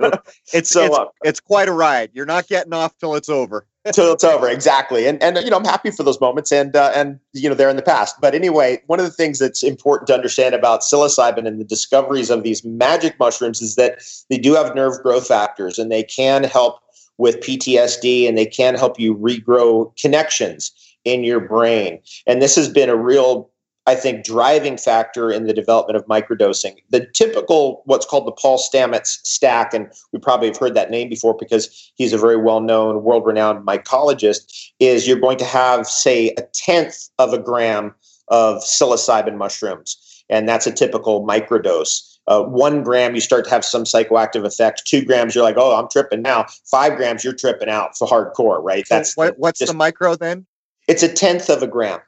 It's *laughs* So, it's, uh, it's quite a ride. You're not getting off till it's over. *laughs* Till it's over exactly. And and you know i'm happy for those moments and uh, and you know they're in the past. But anyway one of the things that's important to understand about psilocybin and the discoveries of these magic mushrooms is that they do have nerve growth factors and they can help with ptsd and they can help you regrow connections in your brain. And this has been a real I think, driving factor in the development of microdosing. The typical, what's called the Paul Stamets stack, and we probably have heard that name before because he's a very well known, world renowned mycologist, is you're going to have, say, a tenth of a gram of psilocybin mushrooms. And that's a typical microdose. Uh, one gram, you start to have some psychoactive effects. Two grams, you're like, oh, I'm tripping now. Five grams, you're tripping out for hardcore, right? so That's what, what's just- the micro then it's a tenth of a gram.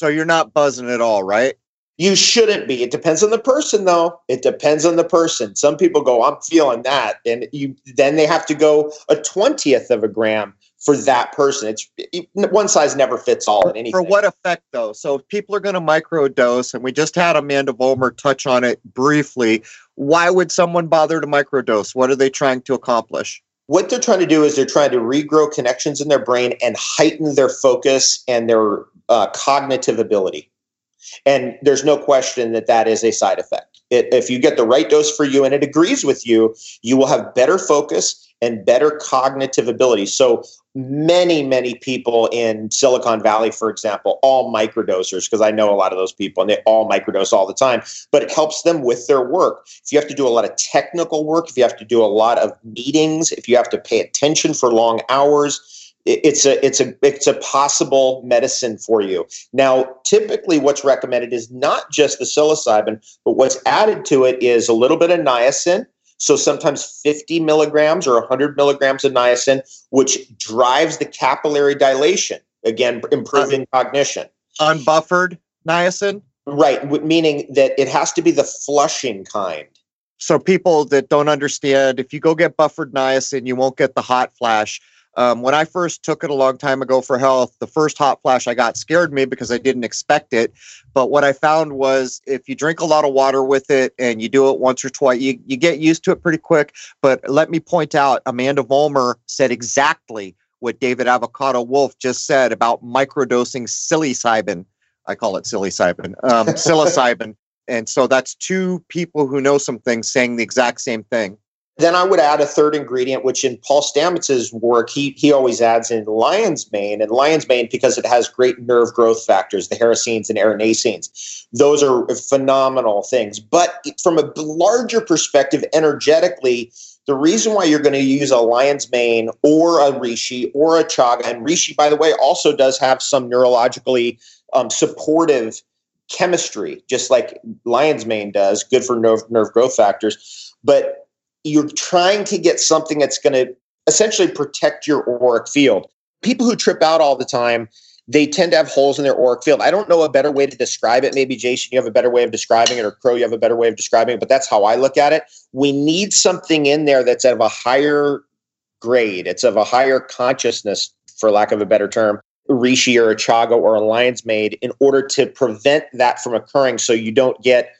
So you're not buzzing at all right You shouldn't be. It depends on the person, though. It depends on the person. Some people go, "I'm feeling that," and you then they have to go a twentieth of a gram for that person. It's it, one size never fits all in anything. for what effect though so if people are going to microdose and we just had amanda Vollmer touch on it briefly why would someone bother to microdose what are they trying to accomplish What they're trying to do is they're trying to regrow connections in their brain and heighten their focus and their uh, cognitive ability. And there's no question that that is a side effect. It, if you get the right dose for you and it agrees with you, you will have better focus and better cognitive ability. So many, many people in Silicon Valley, for example, all microdosers, because I know a lot of those people and they all microdose all the time, but it helps them with their work. If you have to do a lot of technical work, if you have to do a lot of meetings, if you have to pay attention for long hours, it's a it's a it's a possible medicine for you. Now, typically what's recommended is not just the psilocybin, but what's added to it is a little bit of niacin. So sometimes 50 milligrams or 100 milligrams of niacin, which drives the capillary dilation, again, improving cognition. unbuffered niacin Right, meaning that it has to be the flushing kind. so people that don't understand if you go get buffered niacin you won't get the hot flash um, when i first took it a long time ago for health the first hot flash i got scared me because i didn't expect it but what i found was if you drink a lot of water with it and you do it once or twice you, you get used to it pretty quick but let me point out amanda Vollmer said exactly what David Avocado Wolfe just said about microdosing psilocybin. I call it psilocybin, um, *laughs* psilocybin. And so that's two people who know some things saying the exact same thing. Then I would add a third ingredient, which in Paul Stamets's work, he, he always adds in lion's mane. And lion's mane, because it has great nerve growth factors, the hericines and erinacines. Those are phenomenal things. But from a larger perspective, energetically, the reason why you're going to use a lion's mane or a reishi or a chaga, and reishi, by the way, also does have some neurologically um, supportive chemistry, just like lion's mane does, good for nerve, nerve growth factors. But you're trying to get something that's going to essentially protect your auric field. People who trip out all the time, they tend to have holes in their auric field. I don't know a better way to describe it. Maybe Jason, you have a better way of describing it, or Crow, you have a better way of describing it, but that's how I look at it. We need something in there that's of a higher grade, it's of a higher consciousness, for lack of a better term, reishi or a chaga or a lion's in order to prevent that from occurring so you don't get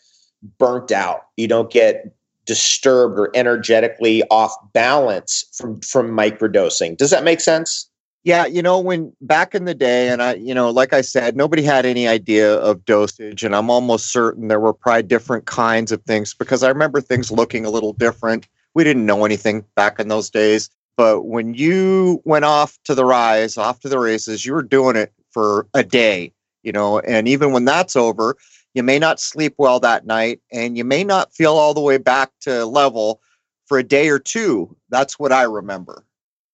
burnt out. You don't get disturbed or energetically off balance from from microdosing. Does that make sense? Yeah, you know, when back in the day, and I, you know, like I said, nobody had any idea of dosage, and I'm almost certain there were probably different kinds of things because I remember things looking a little different. We didn't know anything back in those days. But when you went off to the rise, off to the races, you were doing it for a day, you know, and even when that's over, you may not sleep well that night, and you may not feel all the way back to level for a day or two. That's what I remember.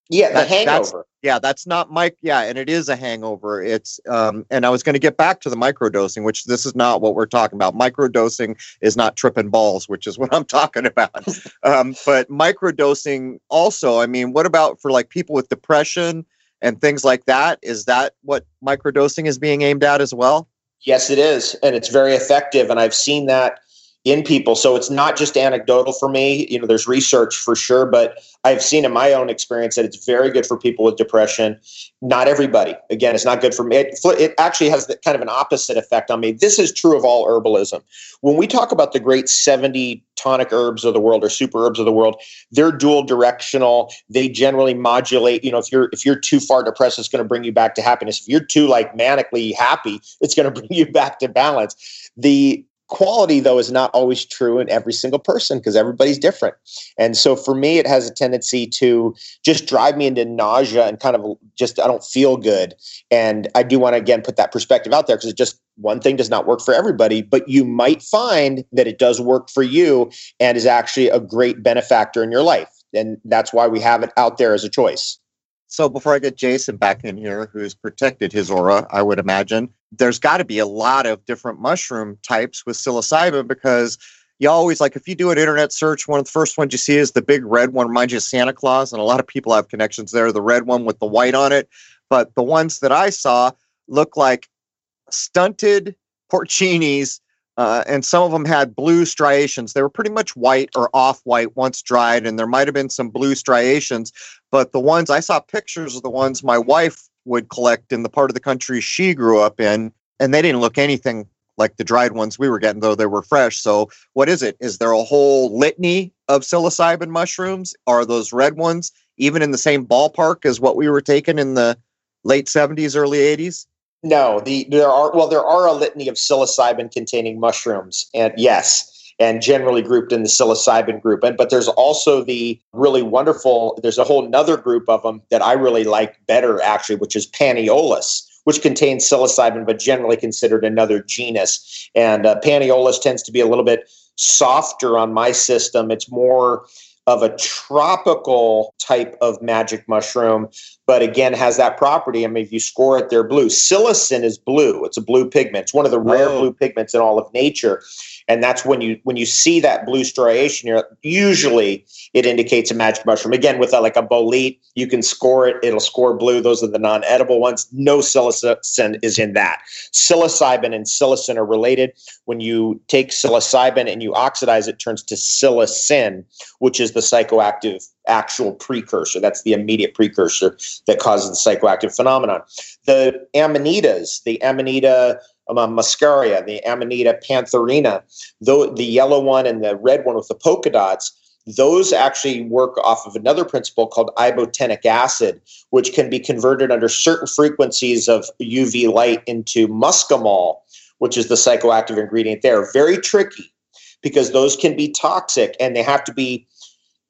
Yeah, the that, hangover. yeah, that's not Mike. Yeah, and it is a hangover. It's um, and I was going to get back to the microdosing, which this is not what we're talking about. Microdosing is not tripping balls, which is what I'm *laughs* talking about. um, but microdosing also. I mean, what about for like people with depression and things like that? Is that what microdosing is being aimed at as well? Yes, it is. And it's very effective. And I've seen that in people. So it's not just anecdotal for me. You know, there's research for sure, but I've seen in my own experience that it's very good for people with depression. Not everybody. Again, it's not good for me. It, it actually has the, kind of an opposite effect on me. This is true of all herbalism. When we talk about the great 70 tonic herbs of the world or super herbs of the world, they're dual directional. They generally modulate. You know, if you're if you're too far depressed, it's going to bring you back to happiness. If you're too like manically happy, it's going *laughs* to bring you back to balance. The Quality, though, is not always true in every single person because everybody's different. And so for me, it has a tendency to just drive me into nausea and kind of just, I don't feel good. And I do want to, again, put that perspective out there because it just, one thing does not work for everybody, but you might find that it does work for you and is actually a great benefactor in your life. And that's why we have it out there as a choice. So before I get Jason back in here, who's protected his aura, I would imagine there's got to be a lot of different mushroom types with psilocybin because you always like if you do an internet search, one of the first ones you see is the big red one, reminds you of Santa Claus, and a lot of people have connections there. The red one with the white on it, but the ones that I saw look like stunted porcinis uh, and some of them had blue striations. They were pretty much white or off white once dried, and there might have been some blue striations. But the ones I saw pictures of the ones my wife would collect in the part of the country she grew up in, and they didn't look anything like the dried ones we were getting, though they were fresh. So, what is it? Is there a whole litany of psilocybin mushrooms? Are those red ones even in the same ballpark as what we were taking in the late 70s, early 80s? No, the there are well there are a litany of psilocybin containing mushrooms, and yes, and generally grouped in the psilocybin group. And but there's also the really wonderful. There's a whole another group of them that I really like better actually, which is Panaeolus, which contains psilocybin, but generally considered another genus. And uh, Panaeolus tends to be a little bit softer on my system. It's more of a tropical type of magic mushroom, but again has that property. I mean, if you score it, they're blue. Psilocin is blue. It's a blue pigment. It's one of the rare oh. blue pigments in all of nature and that's when you when you see that blue striation you're usually it indicates a magic mushroom. Again with a, like a bolete you can score it it'll score blue. Those are the non-edible ones. No psilocin is in that. Psilocybin and psilocin are related. When you take psilocybin and you oxidize it turns to psilocin which is the psychoactive actual precursor. That's the immediate precursor that causes the psychoactive phenomenon. The amanitas the amanita um, muscaria, the Amanita pantherina, though the yellow one and the red one with the polka dots, those actually work off of another principle called ibotenic acid, which can be converted under certain frequencies of UV light into muscimol, which is the psychoactive ingredient there. Very tricky because those can be toxic and they have to be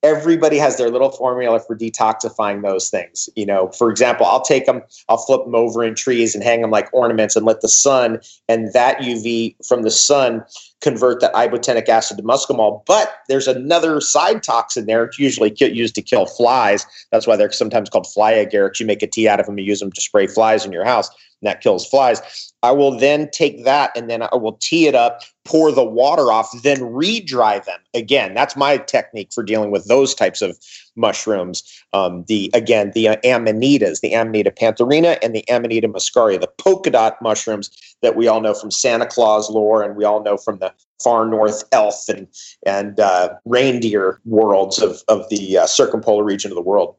everybody has their little formula for detoxifying those things. You know, for example, I'll take them, I'll flip them over in trees and hang them like ornaments and let the sun and that UV from the sun convert that ibotenic acid to muscimol. But there's another side toxin there. It's usually used to kill flies. That's why they're sometimes called fly agarics. You make a tea out of them, you use them to spray flies in your house, and that kills flies. I will then take that and then I will tee it up, pour the water off, then re-dry them. Again, that's my technique for dealing with those types of mushrooms. Um, the again, the uh, amanitas, the Amanita pantherina and the Amanita muscaria, the polka dot mushrooms that we all know from Santa Claus lore and we all know from the far north elf and and uh, reindeer worlds of of the uh, circumpolar region of the world.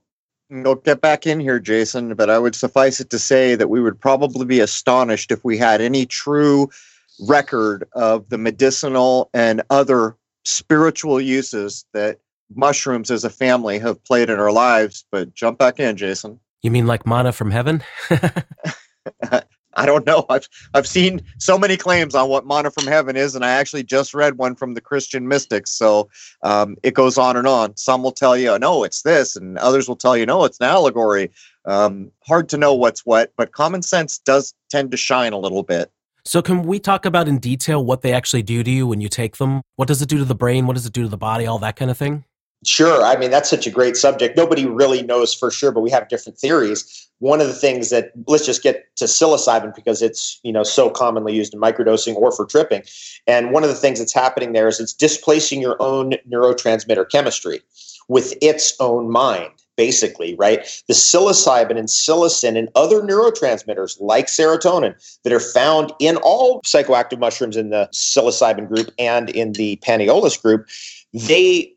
We'll get back in here, Jason, but I would suffice it to say that we would probably be astonished if we had any true record of the medicinal and other spiritual uses that mushrooms as a family have played in our lives. But jump back in, Jason. You mean like mana from heaven? *laughs* Don't know. I've I've seen so many claims on what Mana from heaven is, and I actually just read one from the Christian mystics. So um, it goes on and on. Some will tell you, no, it's this, and others will tell you, no, it's an allegory. Um, hard to know what's what, but common sense does tend to shine a little bit. So, can we talk about in detail what they actually do to you when you take them? What does it do to the brain? What does it do to the body? All that kind of thing? Sure. I mean, that's such a great subject. Nobody really knows for sure, but we have different theories. One of the things that let's just get to psilocybin because it's you know so commonly used in microdosing or for tripping. And one of the things that's happening there is it's displacing your own neurotransmitter chemistry with its own mind, basically, right? The psilocybin and psilocin and other neurotransmitters like serotonin that are found in all psychoactive mushrooms in the psilocybin group and in the panaeolus group, they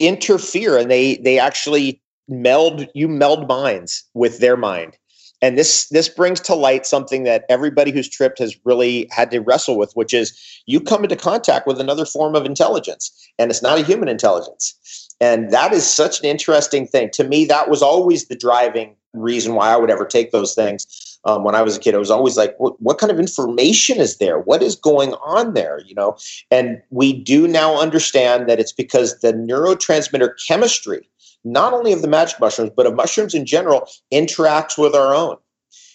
interfere and they they actually meld you meld minds with their mind. And this this brings to light something that everybody who's tripped has really had to wrestle with which is you come into contact with another form of intelligence and it's not a human intelligence. And that is such an interesting thing. To me that was always the driving reason why i would ever take those things um, when I was a kid. I was always like, what, what kind of information is there? What is going on there? You know, and we do now understand that it's because the neurotransmitter chemistry, not only of the magic mushrooms, but of mushrooms in general, interacts with our own.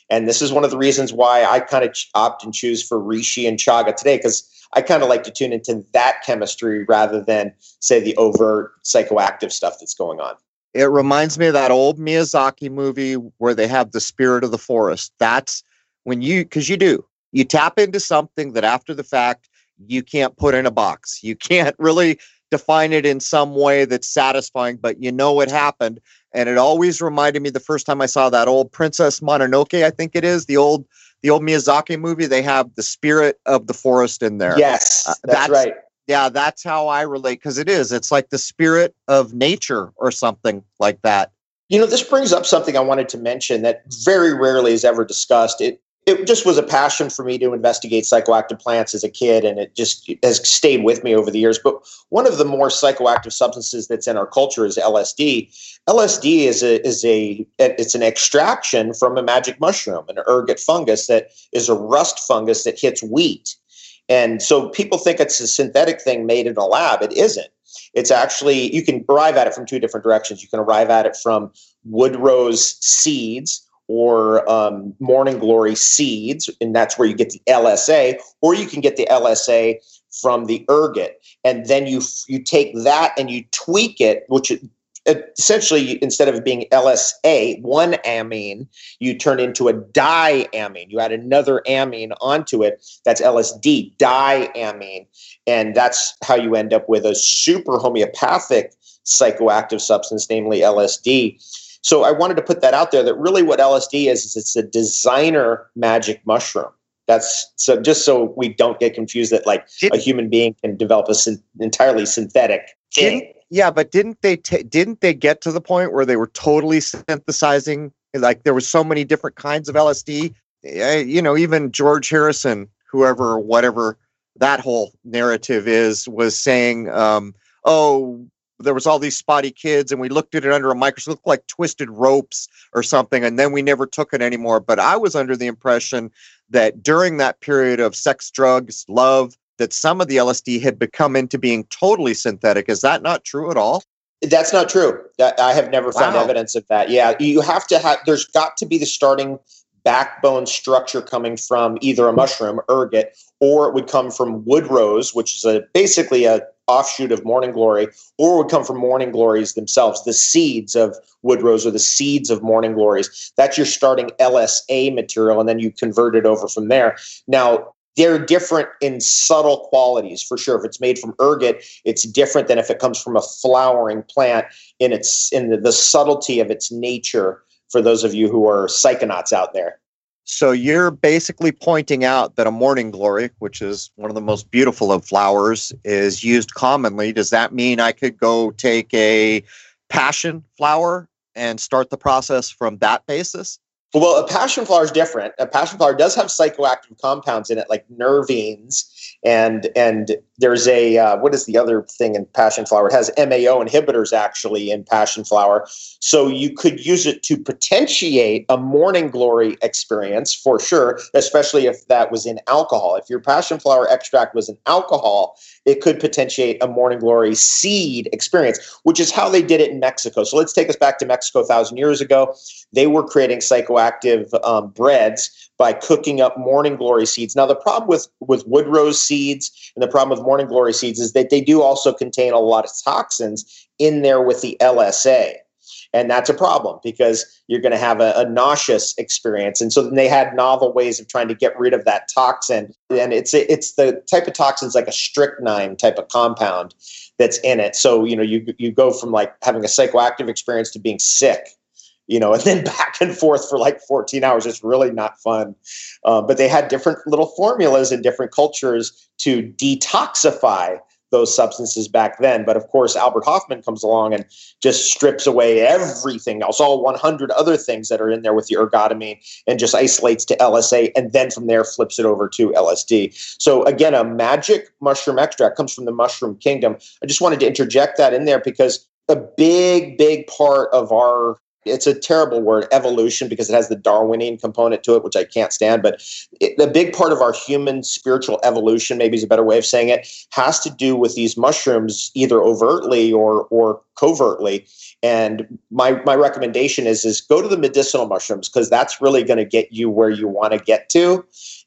And this is one of the reasons why I kind of opt and choose for Reishi and Chaga today, because I kind of like to tune into that chemistry rather than, say, the overt psychoactive stuff that's going on. It reminds me of that old Miyazaki movie where they have the spirit of the forest. That's when you, because you do, you tap into something that after the fact you can't put in a box. You *laughs* can't really define it in some way that's satisfying, but you know what happened. And it always reminded me the first time I saw that old Princess Mononoke, I think it is the old the old Miyazaki movie. They have the spirit of the forest in there. Yes, uh, that's, that's right yeah, that's how I relate because it is. It's like the spirit of nature or something like that. You know, this brings up something I wanted to mention that very rarely is ever discussed. It it just was a passion for me to investigate psychoactive plants as a kid, and it just has stayed with me over the years. But one of the more psychoactive substances that's in our culture is LSD. LSD is a is a it's an extraction from a magic mushroom, an ergot fungus that is a rust fungus that hits wheat. And so people think it's a synthetic thing made in a lab. It isn't. It's actually, you can arrive at it from two different directions. You can arrive at it from wood rose seeds or um, morning glory seeds, and that's where you get the LSA, or you can get the LSA from the ergot. And then you you take that and you tweak it, which essentially instead of being LSA, one amine, you turn into a diamine. You add another amine onto it. That's LSD, diamine. And that's how you end up with a super homeopathic psychoactive substance, namely LSD. So I wanted to put that out there that really what LSD is, is it's a designer magic mushroom. That's so just so we don't get confused that like a human being can develop a syn- entirely synthetic thing yeah, but didn't they t- didn't they get to the point where they were totally synthesizing? Like there were so many different kinds of LSD. You know, even George Harrison, whoever, whatever that whole narrative is, was saying, um, "Oh, there was all these spotty kids and we looked at it under a microscope looked like twisted ropes or something and then we never took it anymore but i was under the impression that during that period of sex drugs love that some of the lsd had become into being totally synthetic. Is that not true at all? That's not true. I have never wow. found evidence of that. Yeah you have to have there's got to be the starting backbone structure coming from either a mushroom ergot or it would come from wood rose which is a basically a offshoot of morning glory or would come from morning glories themselves the seeds of wood rose or the seeds of morning glories. That's your starting lsa material and then you convert it over from there. Now they're different in subtle qualities for sure if it's made from ergot it's different than if it comes from a flowering plant in its in the, the subtlety of its nature for those of you who are psychonauts out there so you're basically pointing out that a morning glory, which is one of the most beautiful of flowers, is used commonly. Does that mean I could go take a passion flower and start the process from that basis? Well, a passion flower is different. A passion flower does have psychoactive compounds in it, like nervines, and and there's a uh, what is the other thing in passion flower? It has MAO inhibitors actually in passion flower, so you could use it to potentiate a morning glory experience for sure, especially if that was in alcohol. If your passion flower extract was in alcohol, it could potentiate a morning glory seed experience, which is how they did it in Mexico. So let's take us back to Mexico a thousand years ago. They were creating psychoactive um, breads by cooking up morning glory seeds. Now, the problem with, with wood rose seeds and the problem with morning glory seeds is that they do also contain a lot of toxins in there with the LSA. And that's a problem because you're going to have a, a, nauseous experience. And so then they had novel ways of trying to get rid of that toxin. And it's it's the type of toxins like a strychnine type of compound that's in it. So you know you you go from like having a psychoactive experience to being sick you know, *laughs* and then back and forth for like 14 hours. It's really not fun. Uh, but they had different little formulas in different cultures to detoxify those substances back then. But of course, Albert Hofmann comes along and just strips away everything else, all 100 other things that are in there with the ergotamine, and just isolates to LSA, and then from there flips it over to LSD. So again, a magic mushroom extract comes from the mushroom kingdom. I just wanted to interject that in there because a big, big part of our it's a terrible word evolution because it has the darwinian component to it which i can't stand but it, a big part of our human spiritual evolution maybe is a better way of saying it has to do with these mushrooms either overtly or or covertly. And my my recommendation is is go to the medicinal mushrooms because that's really going to get you where you want to get to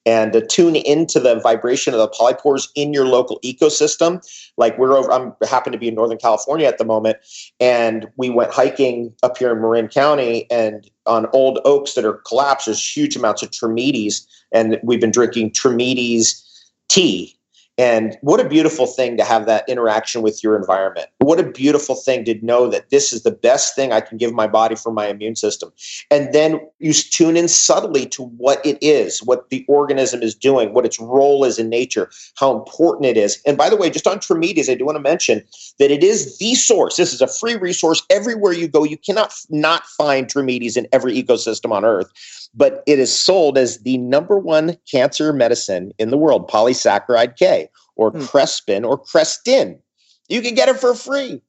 and to tune into the vibration of the polypores in your local ecosystem. Like we're over, I'm happen to be in Northern California at the moment, and we went hiking up here in Marin County, and on old oaks that are collapsed, there's huge amounts of Trametes, and we've been drinking Trametes tea and what a beautiful thing to have that interaction with your environment. What a beautiful thing to know that this is the best thing I can give my body for my immune system. And then you tune in subtly to what it is, what the organism is doing, what its role is in nature, how important it is. And by the way, just on Trametes, I do want to mention that it is the source. This is a free resource. Everywhere you go, you cannot not find Trametes in every ecosystem on Earth but it is sold as the number one cancer medicine in the world, polysaccharide K or hmm. Crespin or Krestin. You can get it for free.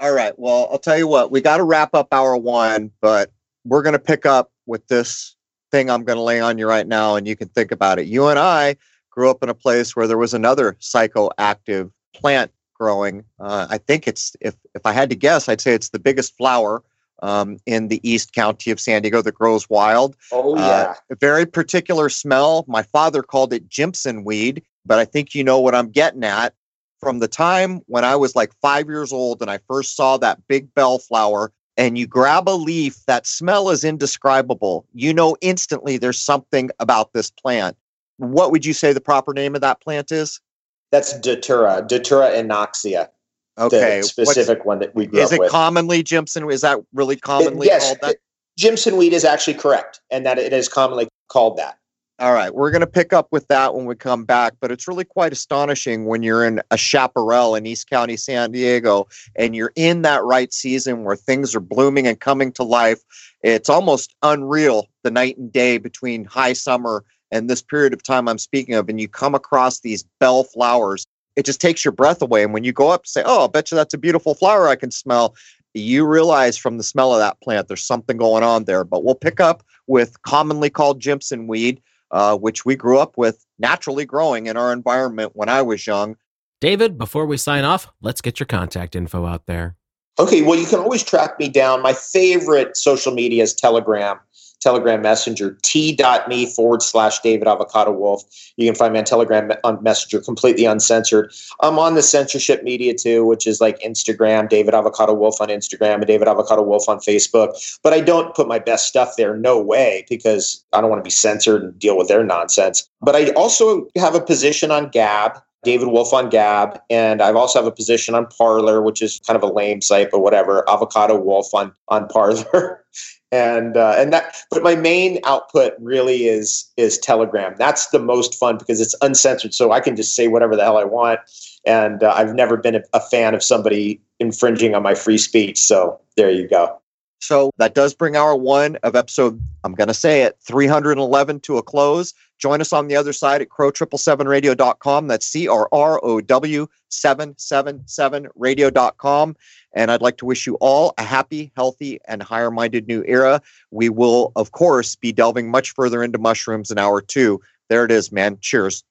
All right. Well, I'll tell you what, we got to wrap up hour one, but we're going to pick up with this thing I'm going to lay on you right now, and you can think about it. You and I grew up in a place where there was another psychoactive plant growing. Uh, I think it's, if, if I had to guess, I'd say it's the biggest flower um, in the East County of San Diego that grows wild. Oh, uh, yeah. Uh, a very particular smell. My father called it Jimson weed, but I think you know what I'm getting at. From the time when I was like five years old and I first saw that big bellflower, and you grab a leaf, that smell is indescribable. You know instantly there's something about this plant. What would you say the proper name of that plant is? That's Datura, Datura inoxia. Okay, the specific What's, one that we grew is it with. commonly Jimson? Is that really commonly it, yes, called that? Jimson weed is actually correct, and that it is commonly called that. All right, we're going to pick up with that when we come back, but it's really quite astonishing when you're in a chaparral in East County, San Diego, and you're in that right season where things are blooming and coming to life. It's almost unreal the night and day between high summer and this period of time I'm speaking of, and you come across these bell flowers it just takes your breath away. And when you go up, say, "Oh, I bet you that's a beautiful flower I can smell," you realize from the smell of that plant there's something going on there. But we'll pick up with commonly called Jimson weed, uh, which we grew up with naturally growing in our environment when I was young. David, before we sign off, let's get your contact info out there. Okay, well, you can always track me down. My favorite social media is Telegram. Telegram Messenger, t.me forward slash David Avocado Wolfe. You can find me on Telegram on Messenger, completely uncensored. I'm on the censorship media too, which is like Instagram, David Avocado Wolfe on Instagram, and David Avocado Wolfe on Facebook. But I don't put my best stuff there, no way, because I don't want to be censored and deal with their nonsense. But I also have a position on Gab. David Wolfe on Gab, and I've also have a position on Parler, which is kind of a lame site, but whatever. Avocado Wolfe on on Parler, *laughs* and uh, and that but my main output really is is telegram that's the most fun because it's uncensored so i can just say whatever the hell i want and uh, i've never been a, a fan of somebody infringing on my free speech so there you go so that does bring our one of episode i'm going to say it 311 to a close join us on the other side at crow777radio.com that's c-r-r-o-w 777 radio.com and I'd like to wish you all a happy, healthy, and higher minded new era. We will, of course, be delving much further into mushrooms in hour two. There it is, man. Cheers.